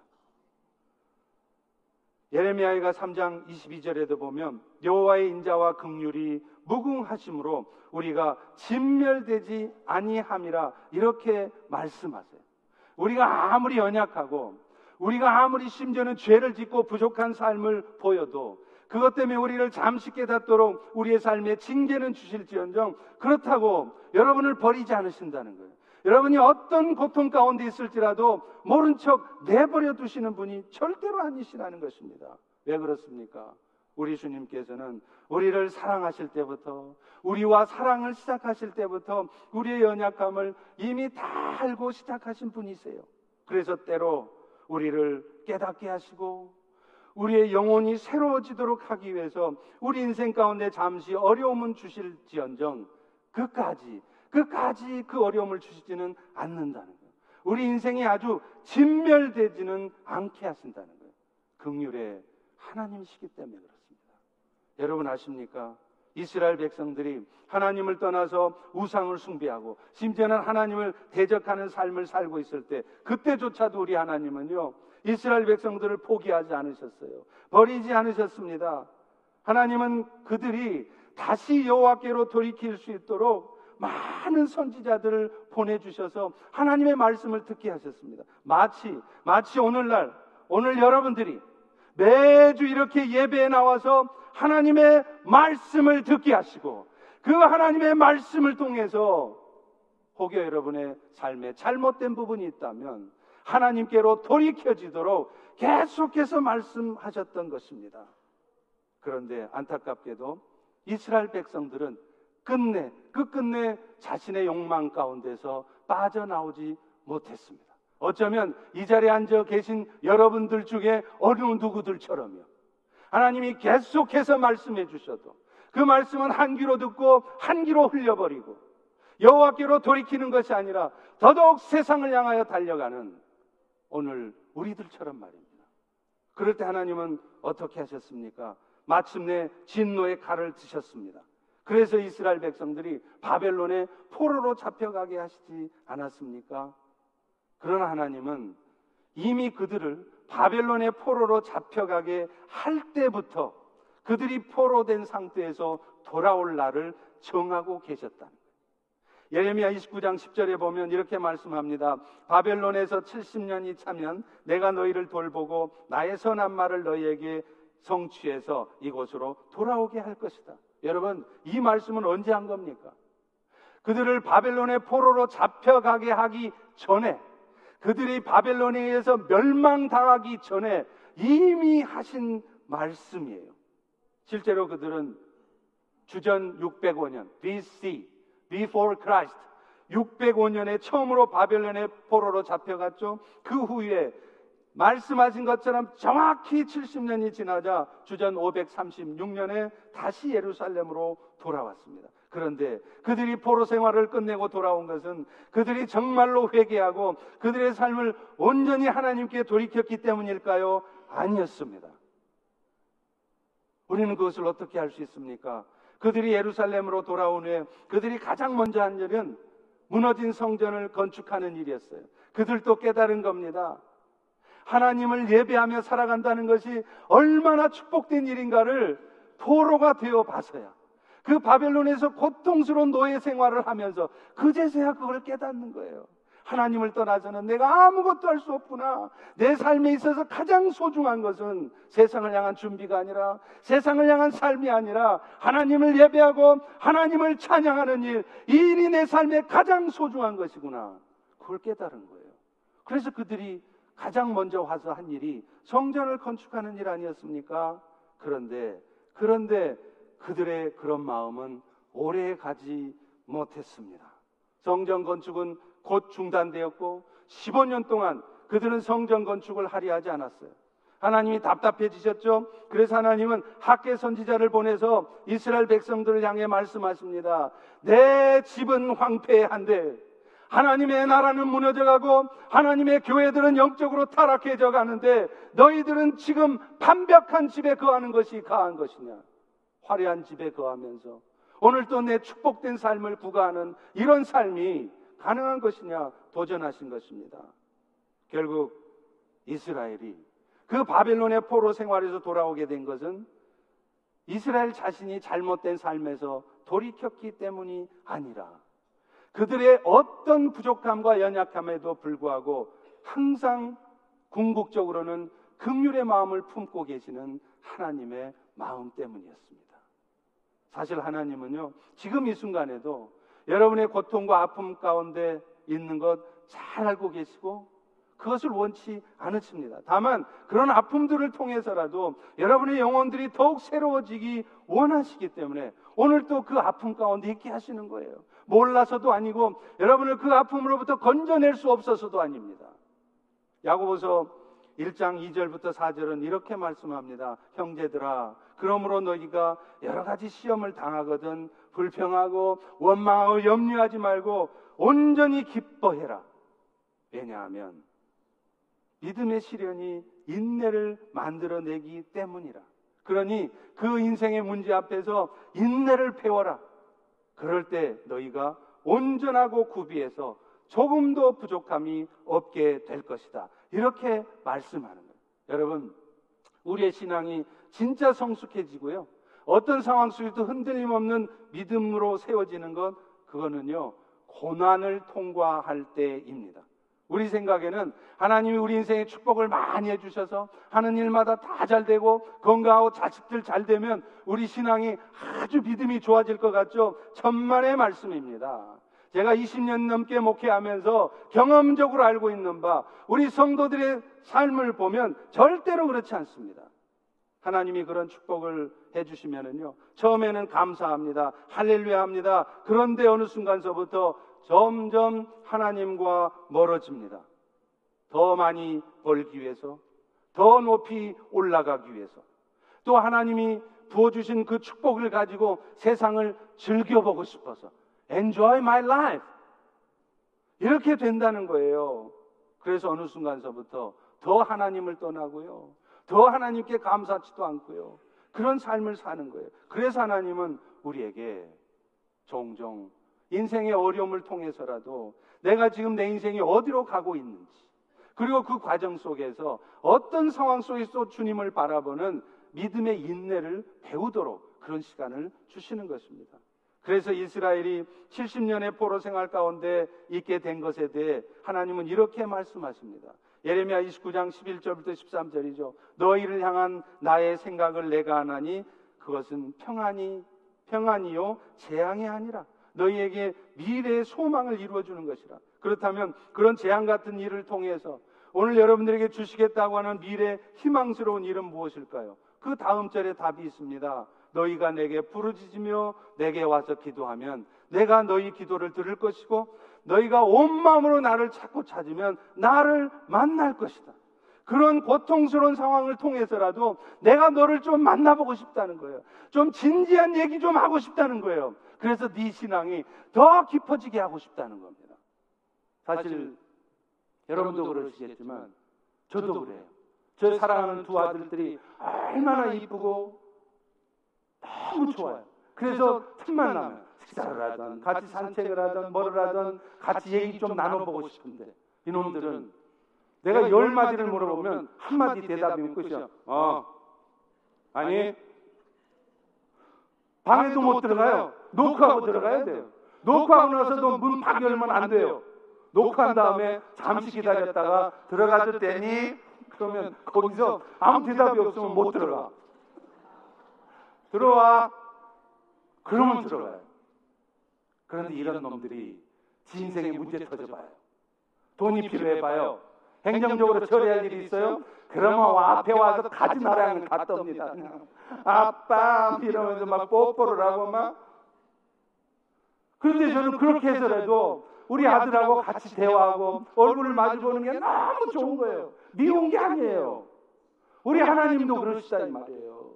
A: 예레미야가 3장 22절에도 보면 여호와의 인자와 극률이 무궁하심으로 우리가 진멸되지 아니함이라 이렇게 말씀하세요. 우리가 아무리 연약하고 우리가 아무리 심지어는 죄를 짓고 부족한 삶을 보여도 그것 때문에 우리를 잠시 깨닫도록 우리의 삶에 징계는 주실지언정 그렇다고 여러분을 버리지 않으신다는 거예요. 여러분이 어떤 고통 가운데 있을지라도 모른 척 내버려 두시는 분이 절대로 아니시라는 것입니다. 왜 그렇습니까? 우리 주님께서는 우리를 사랑하실 때부터 우리와 사랑을 시작하실 때부터 우리의 연약함을 이미 다 알고 시작하신 분이세요. 그래서 때로 우리를 깨닫게 하시고 우리의 영혼이 새로워지도록 하기 위해서 우리 인생 가운데 잠시 어려움은 주실지언정 그까지 끝까지 그 어려움을 주시지는 않는다는 거예요. 우리 인생이 아주 진멸되지는 않게 하신다는 거예요. 극률의 하나님이시기 때문에 그렇습니다. 여러분 아십니까? 이스라엘 백성들이 하나님을 떠나서 우상을 숭배하고 심지어는 하나님을 대적하는 삶을 살고 있을 때 그때조차도 우리 하나님은요 이스라엘 백성들을 포기하지 않으셨어요. 버리지 않으셨습니다. 하나님은 그들이 다시 여호와께로 돌이킬 수 있도록 많은 선지자들을 보내주셔서 하나님의 말씀을 듣게 하셨습니다. 마치 마치 오늘날 오늘 여러분들이 매주 이렇게 예배에 나와서 하나님의 말씀을 듣게 하시고 그 하나님의 말씀을 통해서 혹여 여러분의 삶에 잘못된 부분이 있다면 하나님께로 돌이켜지도록 계속해서 말씀하셨던 것입니다. 그런데 안타깝게도 이스라엘 백성들은 끝내, 끝끝내 자신의 욕망 가운데서 빠져나오지 못했습니다. 어쩌면 이 자리에 앉아 계신 여러분들 중에 어느 누구들처럼요. 하나님이 계속해서 말씀해 주셔도 그 말씀은 한 귀로 듣고 한 귀로 흘려버리고 여호와께로 돌이키는 것이 아니라 더더욱 세상을 향하여 달려가는 오늘 우리들처럼 말입니다. 그럴 때 하나님은 어떻게 하셨습니까? 마침내 진노의 칼을 드셨습니다. 그래서 이스라엘 백성들이 바벨론의 포로로 잡혀가게 하시지 않았습니까? 그러나 하나님은 이미 그들을 바벨론의 포로로 잡혀가게 할 때부터 그들이 포로된 상태에서 돌아올 날을 정하고 계셨다. 예레미야 29장 10절에 보면 이렇게 말씀합니다. 바벨론에서 70년이 차면 내가 너희를 돌보고 나의 선한 말을 너희에게 성취해서 이곳으로 돌아오게 할 것이다. 여러분, 이 말씀은 언제 한 겁니까? 그들을 바벨론의 포로로 잡혀가게 하기 전에 그들이 바벨론에 의해서 멸망당하기 전에 이미 하신 말씀이에요. 실제로 그들은 주전 605년 BC before Christ 605년에 처음으로 바벨론의 포로로 잡혀갔죠. 그 후에 말씀하신 것처럼 정확히 70년이 지나자 주전 536년에 다시 예루살렘으로 돌아왔습니다. 그런데 그들이 포로 생활을 끝내고 돌아온 것은 그들이 정말로 회개하고 그들의 삶을 온전히 하나님께 돌이켰기 때문일까요? 아니었습니다. 우리는 그것을 어떻게 할 수 있습니까? 그들이 예루살렘으로 돌아온 후에 그들이 가장 먼저 한 일은 무너진 성전을 건축하는 일이었어요. 그들도 깨달은 겁니다. 하나님을 예배하며 살아간다는 것이 얼마나 축복된 일인가를 포로가 되어 봐서야. 그 바벨론에서 고통스러운 노예 생활을 하면서 그제서야 그걸 깨닫는 거예요. 하나님을 떠나서는 내가 아무것도 할 수 없구나. 내 삶에 있어서 가장 소중한 것은 세상을 향한 준비가 아니라 세상을 향한 삶이 아니라 하나님을 예배하고 하나님을 찬양하는 일, 이 일이 내 삶에 가장 소중한 것이구나. 그걸 깨달은 거예요. 그래서 그들이 가장 먼저 와서 한 일이 성전을 건축하는 일 아니었습니까? 그런데, 그런데 그들의 그런 마음은 오래 가지 못했습니다. 성전 건축은 곧 중단되었고 15년 동안 그들은 성전 건축을 하려 하지 않았어요. 하나님이 답답해지셨죠. 그래서 하나님은 학계 선지자를 보내서 이스라엘 백성들을 향해 말씀하십니다. 내 집은 황폐한데 하나님의 나라는 무너져가고 하나님의 교회들은 영적으로 타락해져 가는데 너희들은 지금 반벽한 집에 거하는 것이 가한 것이냐? 화려한 집에 거하면서 오늘도 내 축복된 삶을 구가하는 이런 삶이 가능한 것이냐 도전하신 것입니다. 결국 이스라엘이 그 바벨론의 포로 생활에서 돌아오게 된 것은 이스라엘 자신이 잘못된 삶에서 돌이켰기 때문이 아니라 그들의 어떤 부족함과 연약함에도 불구하고 항상 궁극적으로는 긍휼의 마음을 품고 계시는 하나님의 마음 때문이었습니다. 사실 하나님은요, 지금 이 순간에도 여러분의 고통과 아픔 가운데 있는 것 잘 알고 계시고 그것을 원치 않으십니다. 다만 그런 아픔들을 통해서라도 여러분의 영혼들이 더욱 새로워지기 원하시기 때문에 오늘 또 그 아픔 가운데 있게 하시는 거예요. 몰라서도 아니고 여러분을 그 아픔으로부터 건져낼 수 없어서도 아닙니다. 야고보서 1장 2절부터 4절은 이렇게 말씀합니다. 형제들아, 그러므로 너희가 여러 가지 시험을 당하거든 불평하고 원망하고 염려하지 말고 온전히 기뻐해라. 왜냐하면 믿음의 시련이 인내를 만들어내기 때문이라. 그러니 그 인생의 문제 앞에서 인내를 배워라. 그럴 때 너희가 온전하고 구비해서 조금도 부족함이 없게 될 것이다. 이렇게 말씀하는 거예요. 여러분, 우리의 신앙이 진짜 성숙해지고요. 어떤 상황 속에도 흔들림 없는 믿음으로 세워지는 것, 그거는요, 고난을 통과할 때입니다. 우리 생각에는 하나님이 우리 인생에 축복을 많이 해주셔서 하는 일마다 다 잘 되고 건강하고 자식들 잘 되면 우리 신앙이 아주 믿음이 좋아질 것 같죠? 천만의 말씀입니다. 제가 20년 넘게 목회하면서 경험적으로 알고 있는 바 우리 성도들의 삶을 보면 절대로 그렇지 않습니다. 하나님이 그런 축복을 해주시면은요, 처음에는 감사합니다. 할렐루야 합니다. 그런데 어느 순간서부터 점점 하나님과 멀어집니다. 더 많이 벌기 위해서, 더 높이 올라가기 위해서, 또 하나님이 부어주신 그 축복을 가지고 세상을 즐겨보고 싶어서, enjoy my life. 이렇게 된다는 거예요. 그래서 어느 순간서부터 더 하나님을 떠나고요. 더 하나님께 감사치도 않고요. 그런 삶을 사는 거예요. 그래서 하나님은 우리에게 종종 인생의 어려움을 통해서라도 내가 지금 내 인생이 어디로 가고 있는지 그리고 그 과정 속에서 어떤 상황 속에서 주님을 바라보는 믿음의 인내를 배우도록 그런 시간을 주시는 것입니다. 그래서 이스라엘이 70년의 포로 생활 가운데 있게 된 것에 대해 하나님은 이렇게 말씀하십니다. 예레미야 29장 11절부터 13절이죠. 너희를 향한 나의 생각을 내가 하나니 그것은 평안이 평안이요 재앙이 아니라 너희에게 미래의 소망을 이루어 주는 것이라. 그렇다면 그런 재앙 같은 일을 통해서 오늘 여러분들에게 주시겠다고 하는 미래 희망스러운 일은 무엇일까요? 그 다음 절에 답이 있습니다. 너희가 내게 부르짖으며 내게 와서 기도하면 내가 너희 기도를 들을 것이고 너희가 온 마음으로 나를 찾고 찾으면 나를 만날 것이다. 그런 고통스러운 상황을 통해서라도 내가 너를 좀 만나보고 싶다는 거예요. 좀 진지한 얘기 좀 하고 싶다는 거예요. 그래서 네 신앙이 더 깊어지게 하고 싶다는 겁니다. 사실 여러분도 그러시겠지만 저도 그래요. 저 사랑하는 두 아들들이 얼마나 이쁘고 너무 좋아요. 그래서 틈만 나면 식사를 하든 같이 산책을 하든 뭐를 하든 같이 얘기 좀 나눠보고 싶은데 이놈들은 내가 열 마디를 물어보면 한 마디 대답이면 끝이야. 어. 아니 방에도 못 들어가요. 녹화하고 들어가야 돼요. 녹화하고 나서도 문팍 열면 안 돼요. 녹화한 다음에 잠시 기다렸다가 들어가도 되니? 그러면 거기서 아무 대답이 없으면 못 들어가. 들어와. 그러면 들어가요. 그런데 이런 놈들이 지 인생에 문제 터져봐요. 돈이 필요해봐요. 행정적으로 처리할 일이 있어요? 그러면 앞에 와서 가지 나라는 갔다 옵니다. 아빠 이러면서 막 뽀뽀를 하고 막 그런데 저는 그렇게 해서라도 우리 아들하고 같이 대화하고 얼굴을 마주보는 게 너무 좋은 거예요. 미운 게 아니에요. 우리 하나님도 그러시다 이 말이에요.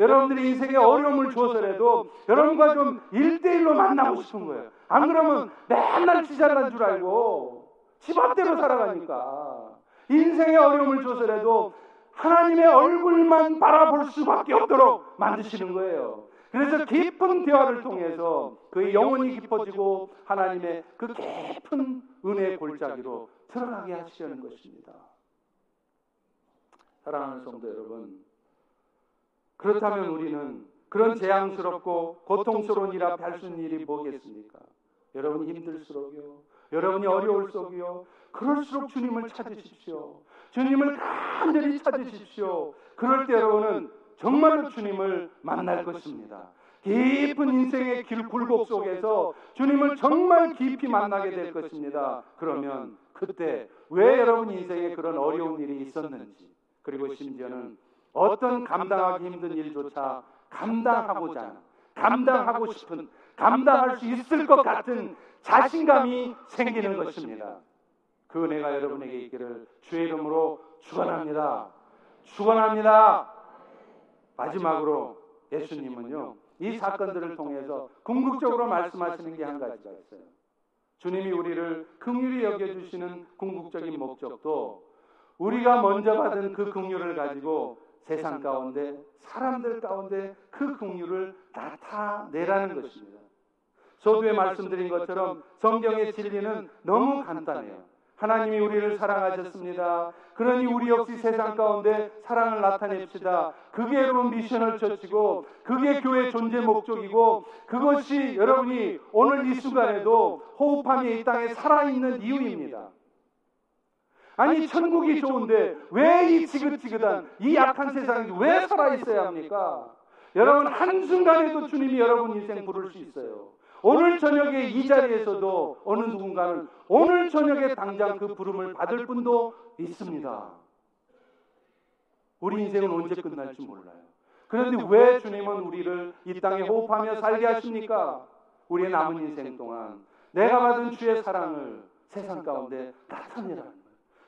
A: 여러분들이 인생에 어려움을 줘서라도 여러분과 좀 일대일로 만나고 싶은 거예요. 안 그러면 맨날 지잘난 줄 알고 집 앞대로 살아가니까 인생에 어려움을 줘서라도 하나님의 얼굴만 바라볼 수밖에 없도록 만드시는 거예요. 그래서 깊은 대화를 통해서 그의 영혼이 깊어지고 하나님의 그 깊은 은혜의 골짜기로 들어가게 하시려는 것입니다. 사랑하는 성도 여러분, 그렇다면 우리는 그런 재앙스럽고 고통스러운 일 앞에 할수 있는 일이 뭐겠습니까? 여러분이 힘들수록요. 여러분이 어려울수록요. 그럴수록 주님을 찾으십시오. 주님을 간절히 찾으십시오. 그럴 때 여러분은 정말로 주님을 만날 것입니다. 깊은 인생의 길 굴곡 속에서 주님을 정말 깊이 만나게 될 것입니다. 그러면 그때 왜 여러분 인생에 그런 어려운 일이 있었는지 그리고 심지어는 어떤 감당하기 힘든 일조차 감당하고자 하는, 감당하고 싶은, 감당할 수 있을 것 같은 자신감이 생기는 것입니다. 그 은혜가 여러분에게 있기를 주의 이름으로 축원합니다. 축원합니다. 마지막으로 예수님은요. 이 사건들을 통해서 궁극적으로 말씀하시는 게 한 가지가 있어요. 주님이 우리를 긍휼히 여겨 주시는 궁극적인 목적도 우리가 먼저 받은 그 긍휼을 가지고 세상 가운데 사람들 가운데 그 긍휼을 나타내라는 것입니다. 소두에 말씀드린 것처럼 성경의 진리는 너무 간단해요.
B: 하나님이 우리를 사랑하셨습니다. 그러니 우리 역시 세상 가운데 사랑을 나타냅시다. 그게 여러분 미션을 쳤치고 그게 교회 존재 목적이고 그것이 여러분이 오늘 이 순간에도 호흡하며 이 땅에 살아있는 이유입니다. 아니 천국이 좋은데 왜 이 지긋지긋한 이 약한 세상에 왜 살아있어야 합니까? 여러분 한순간에도 주님이 여러분 인생 부를 수 있어요. 오늘 저녁에 이 자리에서도 어느 누군가는 오늘 저녁에 당장 그 부름을 받을 분도 있습니다. 우리 인생은 언제 끝날지 몰라요. 그런데 왜 주님은 우리를 이 땅에 호흡하며 살게 하십니까? 우리의 남은 인생 동안 내가 받은 주의 사랑을 세상 가운데 나타내라는 거예요.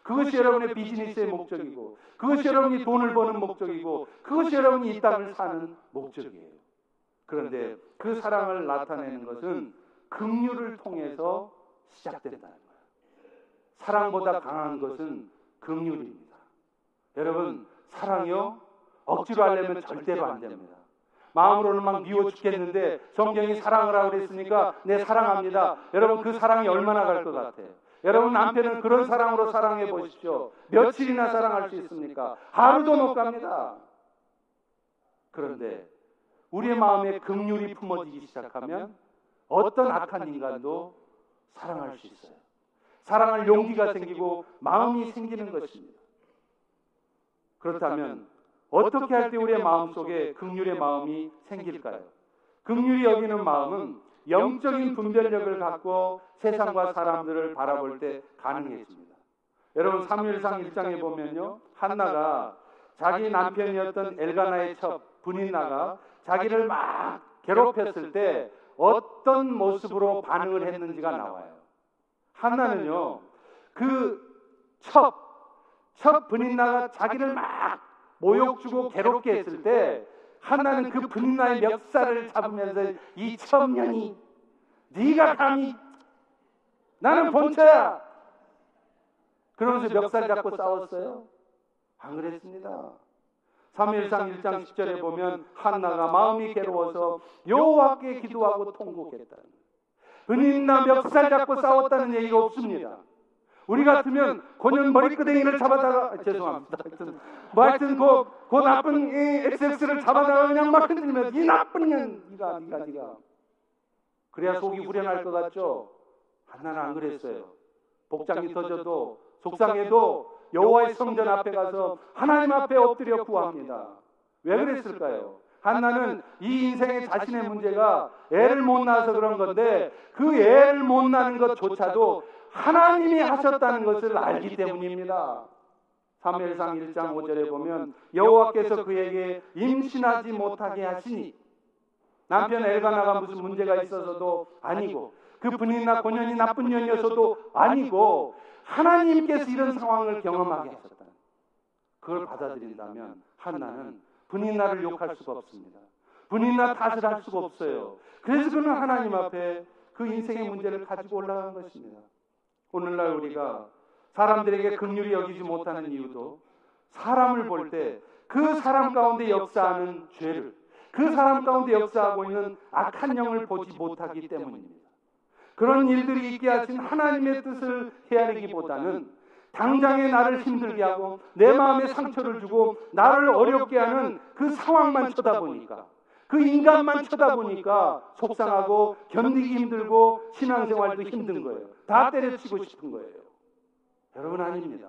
B: 그것이 여러분의 비즈니스의 목적이고, 그것이 여러분이 돈을 버는 목적이고, 그것이 여러분이 이 땅을 사는 목적이에요. 그런데 그 사랑을 나타내는 것은 긍휼을 통해서 시작된다는 거예요. 사랑보다 강한 것은 긍휼입니다. 여러분 사랑이요 억지로 하려면 절대로 안 됩니다. 마음으로는 막 미워 죽겠는데 성경이 사랑을 하고 그랬으니까 내 사랑합니다. 여러분 그 사랑이 얼마나 갈 것 같아요? 여러분 남편은 그런 사랑으로 사랑해 보십시오. 며칠이나 사랑할 수 있습니까? 하루도 못 갑니다. 그런데 우리의 마음에 긍휼이 품어지기 시작하면 어떤 악한 인간도 사랑할 수 있어요. 사랑할 용기가 생기고 마음이 생기는 것입니다. 그렇다면 어떻게 할 때 우리의 마음 속에 긍휼의 마음이 생길까요? 긍휼이 여기는 마음은 영적인 분별력을 갖고 세상과 사람들을 바라볼 때 가능해집니다. 여러분 사무엘상 1장에 보면요. 한나가 자기 남편이었던 엘가나의 첩 분인나가 자기를 막 괴롭혔을 때 어떤 모습으로 반응을 했는지가 나와요. 한나는요, 그 첩, 첩 분인나가 자기를 막 모욕 주고 괴롭게 했을 때 한나는 그 분인나의 멱살을 잡으면서 이 첩년이 네가 감히 나는 본처야 그러면서 멱살 잡고 싸웠어요? 안 그랬습니다. 3일상 1장 10절에 보면 한나가 마음이 괴로워서 여호와께 기도하고 통곡했다. 은인나 멱살 잡고 싸웠다는 얘기가 없습니다. 우리 같으면 고년 머리끄댕이를 잡아다가 아, 죄송합니다. 하여튼 뭐 하여튼 그, 그 나쁜 이 XX를 잡아다가 그냥 막 흔들면서 이 나쁜 년 네가 네가 네가 그래야 속이 후련할 것 같죠? 한나는 안 그랬어요. 복장이 터져도 속상해도 여호와의 성전 앞에 가서 하나님 앞에 엎드려 구합니다. 왜 그랬을까요? 한나는 이 인생의 자신의 문제가 애를 못 낳아서 그런 건데 그 애를 못 낳는 것조차도 하나님이 하셨다는 것을 알기 때문입니다. 3무엘상 1장 5절에 보면 여호와께서 그에게 임신하지 못하게 하시니 남편 엘가나가 무슨 문제가 있어서도 아니고 그 분이나 고년이 나쁜 년이어서도 아니고 하나님께서 이런 상황을 경험하게 하셨다. 그걸 받아들인다면 한나는 분인나를 욕할 수가 없습니다. 분인나 탓을 할 수가 없어요. 그래서 그는 하나님 앞에 그 인생의 문제를 가지고 올라간 것입니다. 오늘날 우리가 사람들에게 긍휼히 여기지 못하는 이유도 사람을 볼 때 그 사람 가운데 역사하는 죄를 그 사람 가운데 역사하고 있는 악한 영을 보지 못하기 때문입니다. 그런 일들이 있게 하신 하나님의 뜻을 헤아리기보다는 당장에 나를 힘들게 하고 내 마음에 상처를 주고 나를 어렵게 하는 그 상황만 쳐다보니까 그 인간만 쳐다보니까 속상하고 견디기 힘들고 신앙생활도 힘든 거예요. 다 때려치고 싶은 거예요. 여러분 아닙니다.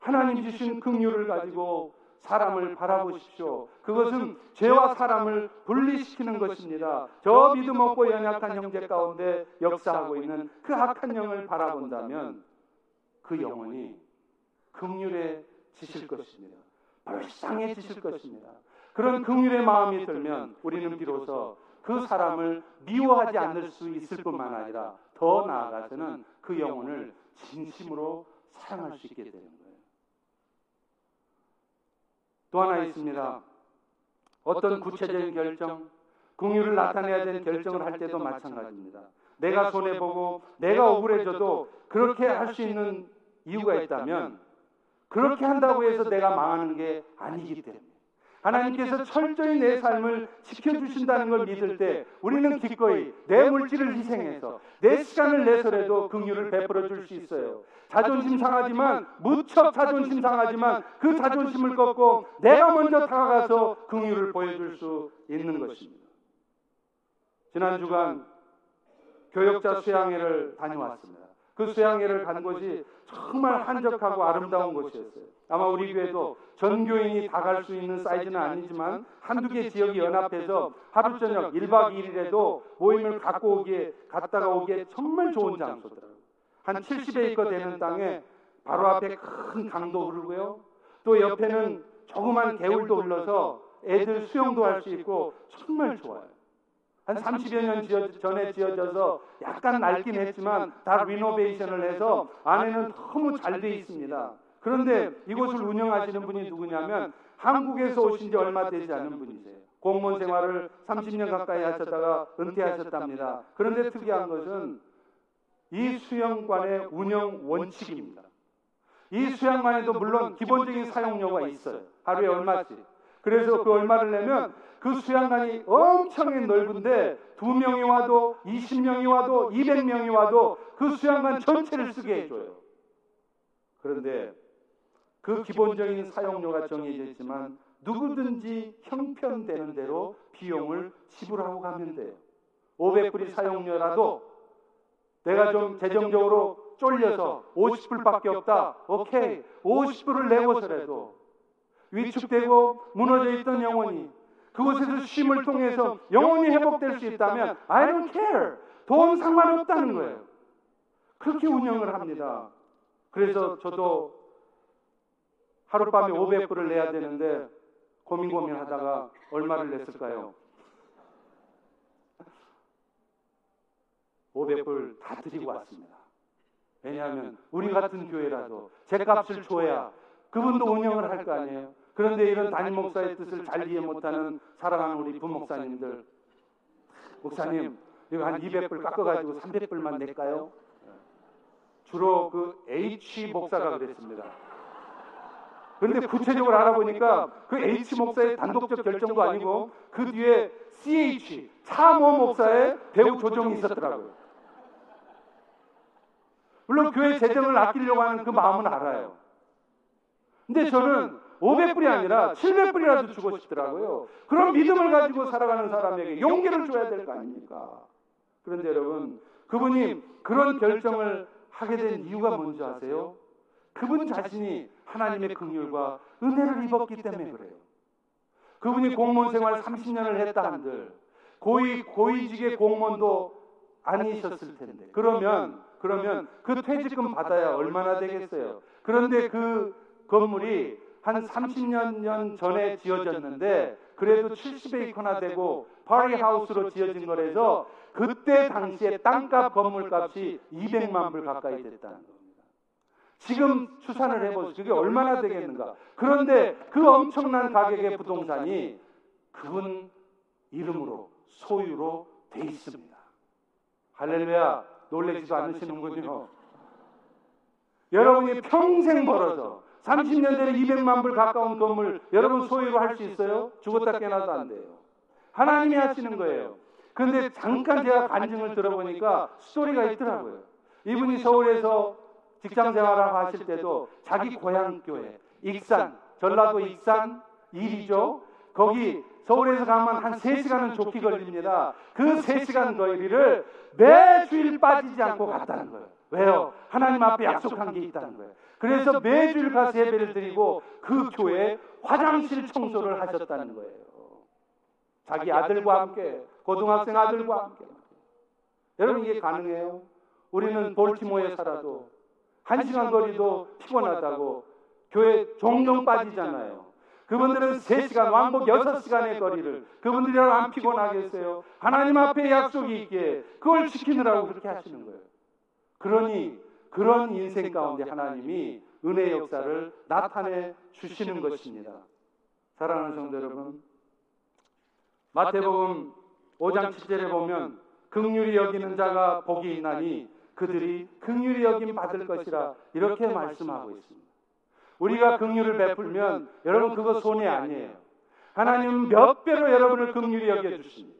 B: 하나님 주신 긍휼을 가지고 사람을 바라보십시오. 그것은 죄와 사람을 분리시키는 것입니다. 저 믿음 없고 연약한 형제 가운데 역사하고 있는 그 악한 영을 바라본다면 그 영혼이 긍휼에 지실 것입니다. 불쌍해지실 것입니다. 그런 긍휼의 마음이 들면 우리는 비로소 그 사람을 미워하지 않을 수 있을 뿐만 아니라 더 나아가서는 그 영혼을 진심으로 사랑할 수 있게 거예요. 또 하나 있습니다. 어떤 구체적인 결정, 긍휼을 나타내야 되는 결정을 할 때도 마찬가지입니다. 내가 손해 보고 내가 억울해져도 그렇게 할 수 있는 이유가 있다면 그렇게 한다고 해서 내가 망하는 게 아니기 때문에 하나님께서 철저히 내 삶을 지켜주신다는 걸 믿을 때 우리는 기꺼이 내 물질을 희생해서 내 시간을 내서라도 긍휼을 베풀어 줄 수 있어요. 자존심 상하지만 무척 자존심 상하지만 그 자존심을 꺾고 내가 먼저 다가가서 긍휼을 보여줄 수 있는 것입니다. 지난 주간 교역자 수양회를 다녀왔습니다. 그 수양회를 간 곳이 정말 한적하고 아름다운 곳이었어요. 아마 우리 교회도 전 교인이 다 갈 수 있는 사이즈는 아니지만 한두 개 지역이 연합해서 하루 저녁 1박 2일에도 모임을 갖고 오기에 갔다가 오기에 정말 좋은 장소더라고요. 한 70에이커 되는 땅에 바로 앞에 큰 강도 흐르고요. 또 옆에는 조그만 개울도 흘러서 애들 수영도 할 수 있고 정말 좋아요. 한 30여 년 지어, 전에 지어져서 약간 낡긴 했지만 다 리노베이션을 해서 안에는 너무 잘 돼 있습니다. 그런데 이곳을 운영하시는 분이 누구냐면 한국에서 오신 지 얼마 되지 않은 분이세요. 공무원 생활을 30년 가까이 하셨다가 은퇴하셨답니다. 그런데 특이한 것은 이 수영관의 운영 원칙입니다. 이 수영관에도 물론 기본적인 사용료가 있어요. 하루에 얼마씩. 그래서 그 얼마를 내면 그 수양관이 엄청나게 넓은데 두 명이 와도 20명이 와도 200명이 와도 그 수양관 전체를 쓰게 해줘요. 그런데 그 기본적인 사용료가 정해져 있지만 누구든지 형편되는 대로 비용을 지불하고 가면 돼요. 500불이 사용료라도 내가 좀 재정적으로 쫄려서 50불밖에 없다. 오케이. 50불을 내고서라도 위축되고 무너져 있던 영혼이 그곳에서 쉼을 통해서 영혼이 회복될 수 있다면 I don't care. 돈 상관없다는 거예요. 그렇게 운영을 합니다. 그래서 저도 하룻밤에 500불을 내야 되는데 고민 고민하다가 얼마를 냈을까요? 500불 다 드리고 왔습니다. 왜냐하면 우리 같은 교회라도 제 값을 줘야 그분도 운영을 할 거 아니에요. 그런데 이런 담임 목사의 뜻을 잘 이해 못하는 사랑하는 우리 부목사님들, 목사님, 이거 한 200불 깎아가지고 300불만 낼까요? 주로 그 H 목사가 그랬습니다. 그런데 구체적으로 알아보니까 그 H 목사의 단독적 결정도 아니고 그 뒤에 CH 차모 목사의 배우 조정이 있었더라고요. 물론 교회 재정을 아끼려고 하는 그 마음은 알아요. 근데 저는 500불이 아니라 700불이라도 주고 싶더라고요. 그런 믿음을 가지고 살아가는 사람에게 용기를 줘야 될 거 아닙니까? 그런데 여러분, 그분이 그런 결정을 하게 된 이유가 뭔지 아세요? 그분 자신이 하나님의 긍휼과 은혜를 입었기 때문에 그래요. 그분이 공무원 생활 30년을 했다 한들 고위 고위직의 공무원도 아니셨을 텐데 그러면 그러면 그 퇴직금 받아야 얼마나 되겠어요? 그런데 그 건물이 한 30년 전에 지어졌는데 그래도 70에이커나 되고 파리하우스로 지어진 거라서 그때 당시에 땅값 건물값이 200만 불 가까이 됐다는 겁니다. 지금 추산을 해보세요. 그게 얼마나 되겠는가. 그런데 그 엄청난 가격의 부동산이 그분 이름으로 소유로 돼 있습니다. 할렐루야 놀래지도 않으시는군요. 여러분이 평생 벌어서 30년 전에 200만 불 가까운 건물 여러분 소유로 할 수 있어요? 죽었다 깨나도 안 돼요. 하나님이 하시는 거예요. 그런데 잠깐 제가 간증을 들어보니까 스토리가 있더라고요. 이분이 서울에서 직장 생활을 하실 때도 자기 고향 교회 익산 전라도 익산 일이죠. 거기 서울에서 가면 한 3시간은 좋게 걸립니다. 그 3시간 거리를 매주일 빠지지 않고 갔다는 거예요. 왜요? 하나님 앞에 약속한 게 있다는 거예요. 그래서 매주일 가서 예배를 드리고 그 교회 화장실 청소를 하셨다는 거예요. 자기 아들과 함께, 고등학생 아들과 함께. 여러분 이게 가능해요? 우리는 볼티모에 살아도 한 시간 거리도 피곤하다고 교회 종종 빠지잖아요. 그분들은 3시간, 왕복 6시간의 거리를 그분들이랑 안 피곤하겠어요? 하나님 앞에 약속이 있기에 그걸 지키느라고 그렇게 하시는 거예요. 그러니 그런 인생 가운데 하나님이 은혜 역사를 나타내 주시는 것입니다. 사랑하는 성도 여러분, 마태복음 5장 7절에 보면 극률이 여기는 자가 복이 있나니 그들이 극률이 여김 받을 것이라 이렇게 말씀하고 있습니다. 우리가 극률을 베풀면 여러분 그거 손해 아니에요. 하나님 몇 배로 여러분을 긍휼히 여겨 주십니다.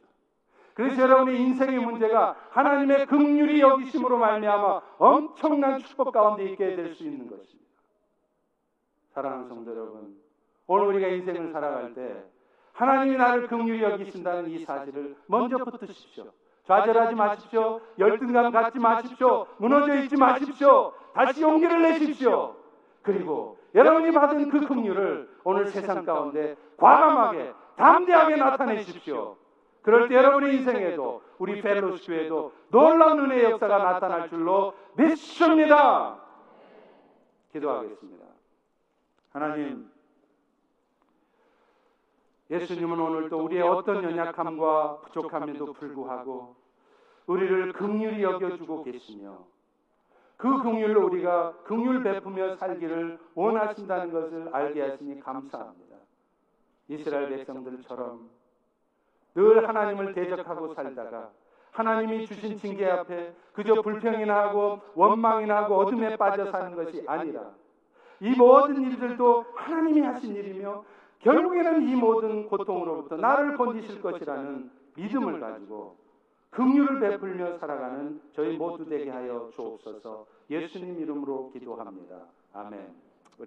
B: 그래서 여러분의 인생의 문제가 하나님의 긍휼히 여기심으로 말미암아 엄청난 축복 가운데 있게 될 수 있는 것입니다. 사랑하는 성도 여러분, 오늘 우리가 인생을 살아갈 때 하나님이 나를 긍휼히 여기신다는 이 사실을 먼저 붙드십시오. 좌절하지 마십시오. 열등감 갖지 마십시오. 무너져 있지 마십시오. 다시 용기를 내십시오. 그리고 여러분이 받은 그 긍휼을 오늘 세상 가운데 과감하게 담대하게 나타내십시오. 그럴 때 여러분의 인생에도 우리 펠로시 교회도 놀라운 은혜의 역사가 나타날 줄로 믿습니다. 기도하겠습니다. 하나님, 예수님은 오늘도 우리의 어떤 연약함과 부족함에도 불구하고 우리를 긍휼히 여겨주고 계시며 그 긍휼로 우리가 긍휼 베푸며 살기를 원하신다는 것을 알게 하시니 감사합니다. 이스라엘 백성들처럼 늘 하나님을 대적하고 살다가 하나님이 주신 징계 앞에 그저 불평이나 하고 원망이나 하고 어둠에 빠져 사는 것이 아니라 이 모든 일들도 하나님이 하신 일이며 결국에는 이 모든 고통으로부터 나를 건지실 것이라는 믿음을 가지고 긍휼을 베풀며 살아가는 저희 모두 되게 하여 주옵소서 예수님 이름으로 기도합니다. 아멘.